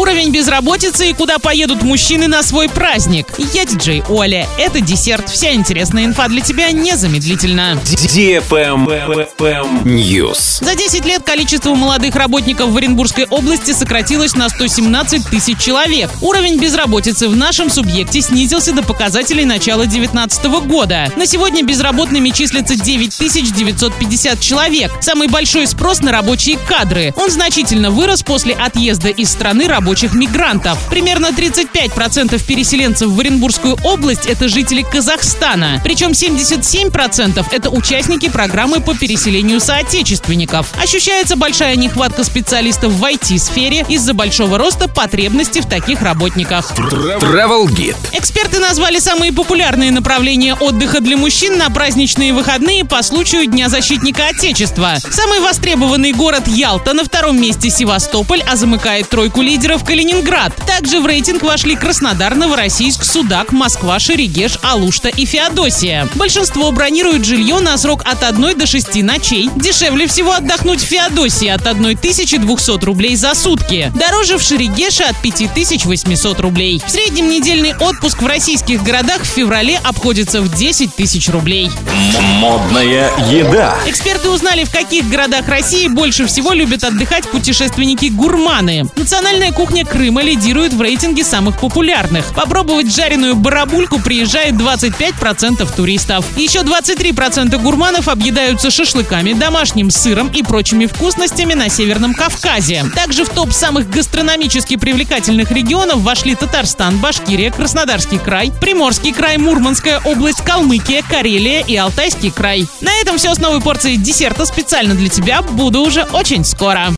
Уровень безработицы и куда поедут мужчины на свой праздник. Я диджей Оля. Это десерт. Вся интересная инфа для тебя незамедлительно. News. За 10 лет количество молодых работников в Оренбургской области сократилось на 117 тысяч человек. Уровень безработицы в нашем субъекте снизился до показателей начала 2019 года. На сегодня безработными числится 9 950 человек. Самый большой спрос на рабочие кадры. Он значительно вырос после отъезда из страны рабочих мигрантов. Примерно 35% переселенцев в Оренбургскую область – это жители Казахстана. Причем 77% – это участники программы по переселению соотечественников. Ощущается большая нехватка специалистов в IT-сфере из-за большого роста потребностей в таких работниках. Travel Guide. Эксперты назвали самые популярные направления отдыха для мужчин на праздничные выходные по случаю Дня защитника Отечества. Самый востребованный город Ялта, на втором месте Севастополь, а замыкает тройку лидеров Калининград. Также в рейтинг вошли Краснодар, Новороссийск, Судак, Москва, Шерегеш, Алушта и Феодосия. Большинство бронируют жилье на срок от 1 до 6 ночей. Дешевле всего отдохнуть в Феодосии от 1200 рублей за сутки. Дороже в Шерегеше от 5800 рублей. В среднем недельный отпуск в российских городах в феврале обходится в 10 тысяч рублей. Модная еда. Эксперты узнали, в каких городах России больше всего любят отдыхать путешественники-гурманы. Национальная кухня Крыма лидирует в рейтинге самых популярных. Попробовать жареную барабульку приезжает 25% туристов. Еще 23% гурманов объедаются шашлыками, домашним сыром и прочими вкусностями на Северном Кавказе. Также в топ самых гастрономически привлекательных регионов вошли Татарстан, Башкирия, Краснодарский край, Приморский край, Мурманская область, Калмыкия, Карелия и Алтайский край. На этом все с новой порцией десерта специально для тебя. Буду уже очень скоро.